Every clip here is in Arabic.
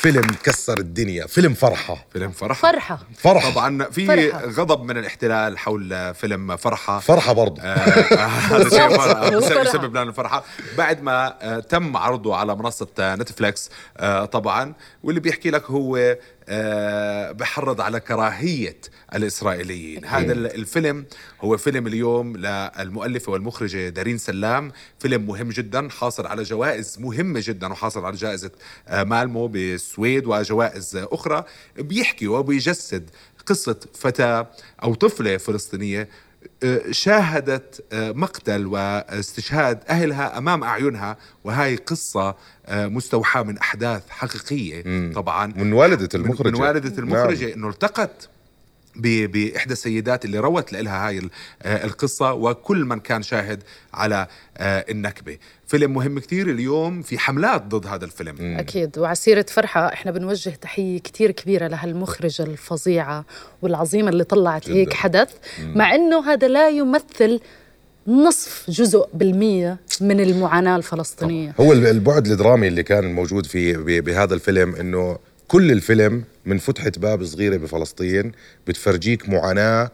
فيلم كسر الدنيا. فيلم فرحة. فيلم فرحة. فرحة. فرحة. طبعا في فرحة. غضب من الاحتلال حول فيلم فرحة. فرحة برضه. آه، هذا شيء فرحة. بسبب لنا الفرحة بعد ما آه، تم عرضه على منصة آه، نتفليكس آه، طبعا واللي بيحكي لك هو آه، بحرض على كراهية الإسرائيليين. هذا ال- الفيلم هو فيلم اليوم للمؤلفة والمخرجة دارين سلام. فيلم مهم جدا حاصل على جوائز مهمة جدا وحاصل على جائزة آه، مالمو بالسويد وجوائز أخرى. بيحكي وبيجسد قصة فتاة أو طفلة فلسطينية آه، شاهدت آه، مقتل واستشهاد أهلها أمام أعينها. وهي قصة آه، مستوحاة من أحداث حقيقية طبعا. من والدة من- المخرجة. من والدة المخرجة نعم. إنه التقت بإحدى السيدات اللي روت لها هاي آه، القصة وكل من كان شاهد على آه، النكبة. فيلم مهم كثير اليوم في حملات ضد هذا الفيلم. أكيد. وعلى سيرة فرحة إحنا بنوجه تحية كتير كبيرة لهالمخرجة الفظيعة والعظيمة اللي طلعت هيك حدث مع إنه هذا لا يمثل نصف جزء بالمية من المعاناة الفلسطينية. هو ال- البعد الدرامي اللي كان موجود في بهذا الفيلم إنه كل الفيلم من فتحة باب صغيرة بفلسطين بتفرجيك معاناة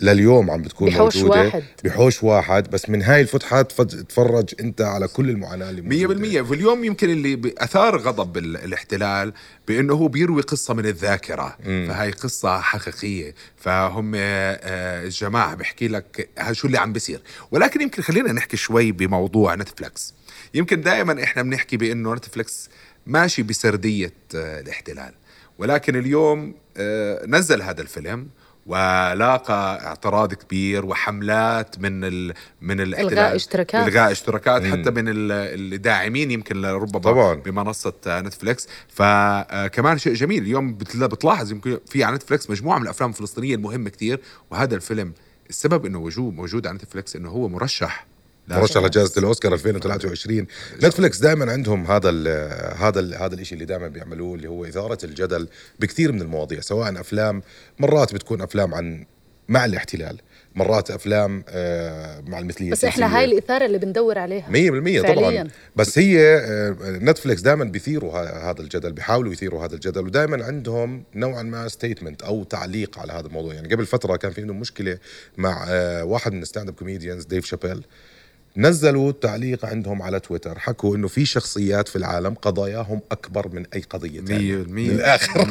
لليوم عم بتكون بحوش موجودة. واحد. بحوش واحد. بس من هاي الفتحة تفج- تتفرج انت على كل المعاناة اللي مية موجودة بالمية. واليوم يمكن اللي أثار غضب ال- الاحتلال بأنه هو بيروي قصة من الذاكرة. فهي قصة حقيقية. فهم آه، الجماعة بحكي لك شو اللي عم بيصير. ولكن يمكن خلينا نحكي شوي بموضوع نتفلكس يمكن دائما إحنا بنحكي بأنه نتفلكس ماشي بسردية آه، الاحتلال. ولكن اليوم آه، نزل هذا الفيلم ولاقى اعتراض كبير وحملات من ال من الاحتلال. إلغاء اشتراكات. إلغاء اشتراكات حتى من ال- الداعمين يمكن ربما طبعاً. بمنصة آه، نتفليكس. فكمان شيء جميل. اليوم بتلا- بتلاحظ يمكن في على نتفليكس مجموعة من الأفلام الفلسطينية المهمة كثير وهذا الفيلم السبب إنه وجود موجود على نتفليكس إنه هو مرشح مرشح لجائزة الأوسكار 2023 نتفليكس دائما عندهم هذا ال هذا ال هذا الشيء اللي دائما بيعملوه اللي هو إثارة الجدل بكثير من المواضيع سواء أفلام مرات بتكون أفلام عن مع الاحتلال مرات أفلام آه، مع المثلية بس الجنسية. هاي الإثارة اللي بندور عليها. 100% فعلياً. طبعا. بس هي آه، نتفليكس دائما بيثيروا هذا الجدل بيحاولوا يثيروا هذا الجدل ودائما عندهم نوعا ما statement أو تعليق على هذا الموضوع. يعني قبل فترة كان في عندهم مشكلة مع آه، واحد من ال stand-up comedians ديف شابيل نزلوا تعليق عندهم على تويتر حكوا إنه في شخصيات في العالم قضاياهم أكبر من أي قضية ثانية. من الآخر.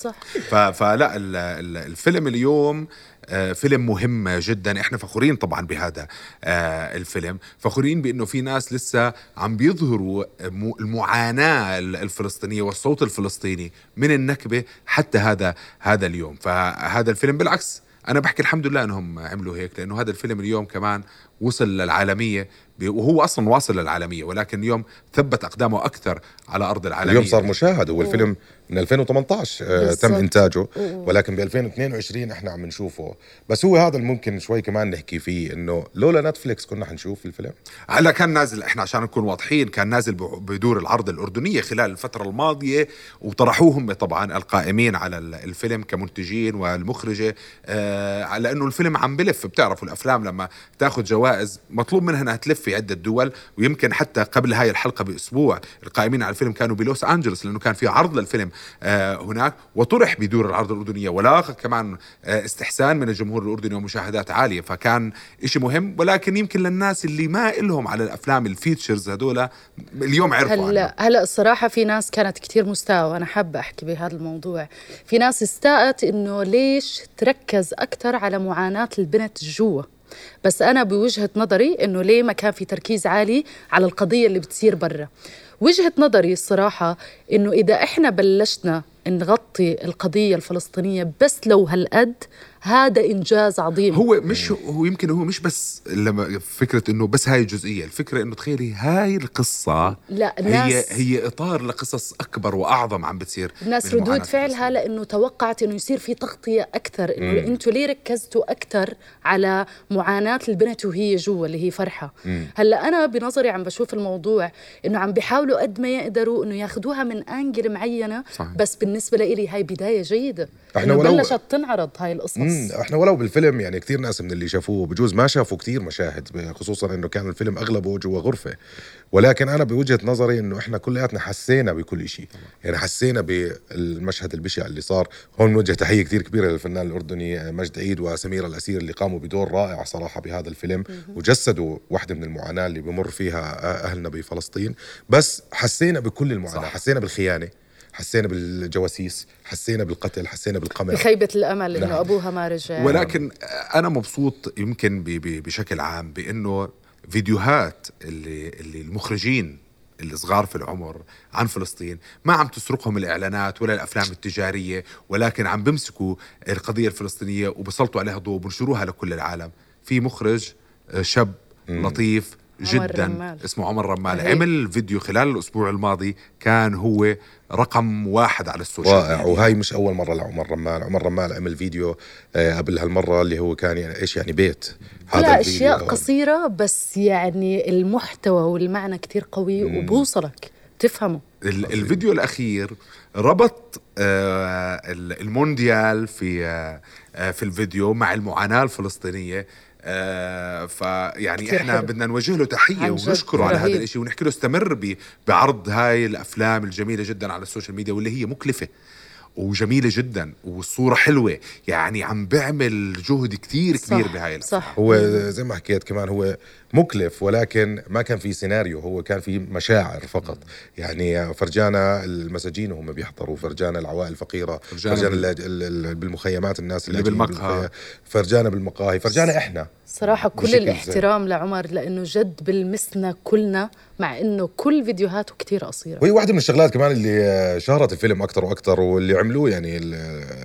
صح ف- فلا ال- ال- الفيلم اليوم آه، فيلم مهم جدا. إحنا فخورين طبعا بهذا آه، الفيلم. فخورين بإنه في ناس لسه عم بيظهروا المعاناة ال- الفلسطينية والصوت الفلسطيني من النكبة حتى هذا هذا اليوم. فهذا الفيلم بالعكس أنا بحكي الحمد لله إنهم عملوا هيك لأنه هذا الفيلم اليوم كمان وصل للعالمية وهو أصلا واصل للعالمية ولكن اليوم ثبت أقدامه أكثر على أرض العالمية. اليوم صار مشاهد هو الفيلم من 2018 آه،. تم إنتاجه. ولكن ب 2022 إحنا عم نشوفه. بس هو هذا اللي ممكن شوي كمان نحكي فيه إنه لولا نتفليكس كنا حنشوف الفيلم. هلا كان نازل إحنا عشان نكون واضحين كان نازل بدور العرض الأردنية خلال الفترة الماضية وطرحوه هم طبعا القائمين على ال- الفيلم كمنتجين والمخرجة آه على انه الفيلم عم بلف. بتعرفوا الأفلام لما تاخذ جوائز مطلوب منها إنها تلف في عدة دول ويمكن حتى قبل هاي الحلقة بأسبوع القائمين على الفيلم كانوا بلوس أنجلوس لأنه كان في عرض للفيلم آه هناك وطرح بدور العرض الأردنية ولاقى كمان آه استحسان من الجمهور الأردني ومشاهدات عالية فكان إشي مهم ولكن يمكن للناس اللي ما إلهم على الأفلام الفيتشرز هذول اليوم عرفوا عنه. هلا هلا الصراحة في ناس كانت كتير مستاءة وأنا حابة أحكي بهذا الموضوع في ناس استاءت إنه ليش تركز أكثر على معاناة البنت جوا بس أنا بوجهة نظري إنه ليه ما كان في تركيز عالي على القضية اللي بتصير برا. وجهة نظري الصراحة إنه إذا إحنا بلشنا نغطي القضية الفلسطينية بس لو هالقد هذا إنجاز عظيم. هو مش هو يمكن هو مش بس لما فكرة إنه بس هاي الجزئية الفكرة إنه تخيلي هاي القصة لا هي هي إطار لقصص أكبر وأعظم عم بتصير الناس ردود فعلها. لإنه توقعت إنه يصير في تغطية أكثر إنه أنتم ليه ركزتوا أكثر على معاناة البنت وهي جوا اللي هي فرحة؟ هلأ أنا بنظري عم بشوف الموضوع إنه عم بيحاولوا قد ما يقدروا إنه ياخذوها من انجل معينة. صحيح. بس بالنسبة لي هاي بداية جيدة. إنه ولو- بلشت تنعرض هاي القصص. مم، إحنا ولو بالفيلم يعني كثير ناس من اللي شافوه بجوز ما شافوا كثير مشاهد خصوصا إنه كان الفيلم أغلبه جوا غرفة. ولكن أنا بوجهة نظري إنه إحنا كلياتنا حسينا بكل شيء يعني حسينا بالمشهد البشع اللي صار. هون نوجه تحية كثير كبيرة للفنان الأردني مجد عيد وسميره الأسير اللي قاموا بدور رائع صراحة بهذا الفيلم وجسدوا واحدة من المعاناة اللي بمر فيها أهلنا بفلسطين. بس حسينا بكل المعاناة صح. حسينا بالخيانة حسينا بالجواسيس حسينا بالقتل حسينا بالقمع بخيبة الأمل إنه نعم. أبوها ما رجع ولكن أنا مبسوط يمكن ب- ب- بشكل عام بإنه فيديوهات اللي اللي المخرجين الصغار في العمر عن فلسطين ما عم تسرقهم الإعلانات ولا الأفلام التجارية ولكن عم بمسكوا القضية الفلسطينية وبسلطوا عليها ضوء وبنشروها لكل العالم في مخرج آه، شاب لطيف عمر جدا. رمال. اسمه عمر رمال. رهيب. عمل فيديو خلال الأسبوع الماضي كان هو رقم واحد على ال social رائع. ميديا. وهاي مش أول مرة لعمر رمال. عمر رمال عمل فيديو آه، قبل هالمرة اللي هو كان يعني إيش يعني بيت. كلها الفيديو. أشياء قصيرة بس يعني المحتوى والمعنى كتير قوي وبوصلك. تفهمه ال- الفيديو الأخير ربط آه، ال- المونديال في آه، في الفيديو مع المعاناة الفلسطينية. آه، فيعني إحنا حلو. بدنا نوجه له تحية ونشكره على هذا. الشيء ونحكي له استمر بعرض هاي الأفلام الجميلة جدا على ال social media واللي هي مكلفة وجميلة جدا والصورة حلوة يعني عم بيعمل جهد كتير كبير بهاي الأفلام. صح هو زي ما حكيت كمان هو مكلف ولكن ما كان في سيناريو هو كان في مشاعر فقط. يعني فرجانا المساجين وهم بيحضروا فرجانا العوائل الفقيرة فرجانا فرجانا بال- ال- ال- ال- بالمخيمات الناس اللي بالمقهى. فرجانا بالمقاهي فرجانا إحنا. صراحة كل الاحترام لعمر لأنه جد بلمسنا كلنا مع إنه كل فيديوهاته كتير قصيرة. وهي واحدة من الشغلات كمان اللي شهرت الفيلم أكثر وأكثر واللي عملوه يعني ال-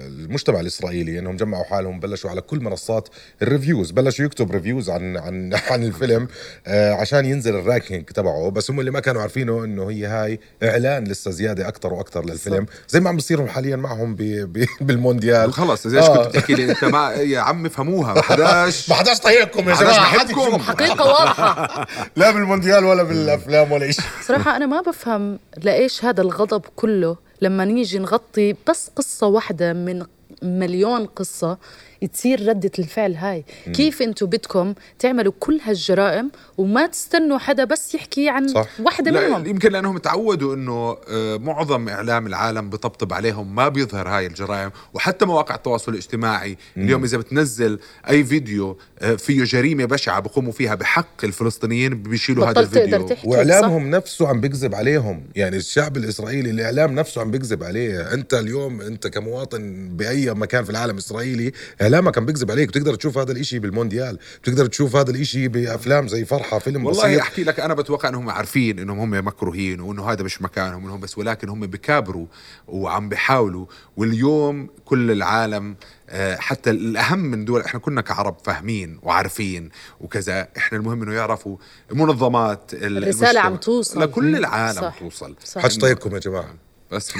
المجتمع الإسرائيلي إنهم جمعوا حالهم بلشوا على كل منصات ال reviews بلشوا يكتب reviews عن عن عن الفيلم. آه، عشان ينزل ال ranking تبعه. بس هم اللي ما كانوا عارفينه إنه هي هاي إعلان لسه زيادة أكثر وأكثر للفيلم. زي ما عم بصير حاليا معهم ب- ب- بالمونديال. خلص إذا إيش آه. كنت بتحكي لي؟ أنت ما يا عم افهموها. ما حداش ما حداش طايقكم يا حداش جماعة بحبكم. حد يشوف- حقيقة واضحة. لا بالمونديال ولا بالأفلام ولا شيء صراحة أنا ما بفهم لإيش هذا الغضب كله لما نيجي نغطي بس قصة واحدة من مليون قصة. تصير ردة الفعل هاي. كيف أنتوا بدكم تعملوا كل هالجرائم وما تستنوا حدا بس يحكي عن صح. واحدة لا منهم؟ يمكن لأنهم تعودوا إنه آه، معظم إعلام العالم بطبطب عليهم ما بيظهر هاي الجرائم. وحتى مواقع التواصل الاجتماعي اليوم إذا بتنزل أي فيديو آه، فيه جريمة بشعة بقوموا فيها بحق الفلسطينيين بيشيلوا هذا الفيديو. تحكي صح؟ واعلامهم نفسه عم بيكذب عليهم. يعني الشعب الإسرائيلي الإعلام نفسه عم بيكذب عليه. أنت اليوم أنت كمواطن بأي مكان في العالم الإسرائيلي اعلامك عم بيكذب عليك. بتقدر تشوف هذا الإشي بالمونديال. بتقدر تشوف هذا الإشي بأفلام زي فرحة فيلم والله بسيط. أحكي لك أنا بتوقع إنهم عارفين إنهم هم مكروهين وإنه هذا مش مكانهم إنهم بس ولكن هم بكابروا وعم بيحاولوا واليوم كل العالم آه، حتى الأهم من دول إحنا كنا كعرب فاهمين وعارفين وكذا. إحنا المهم إنه يعرفوا منظمات ال- الرسالة المجتمع. عم توصل. لكل العالم صح. توصل. صح. حدش طايقكم يا جماعة. بس.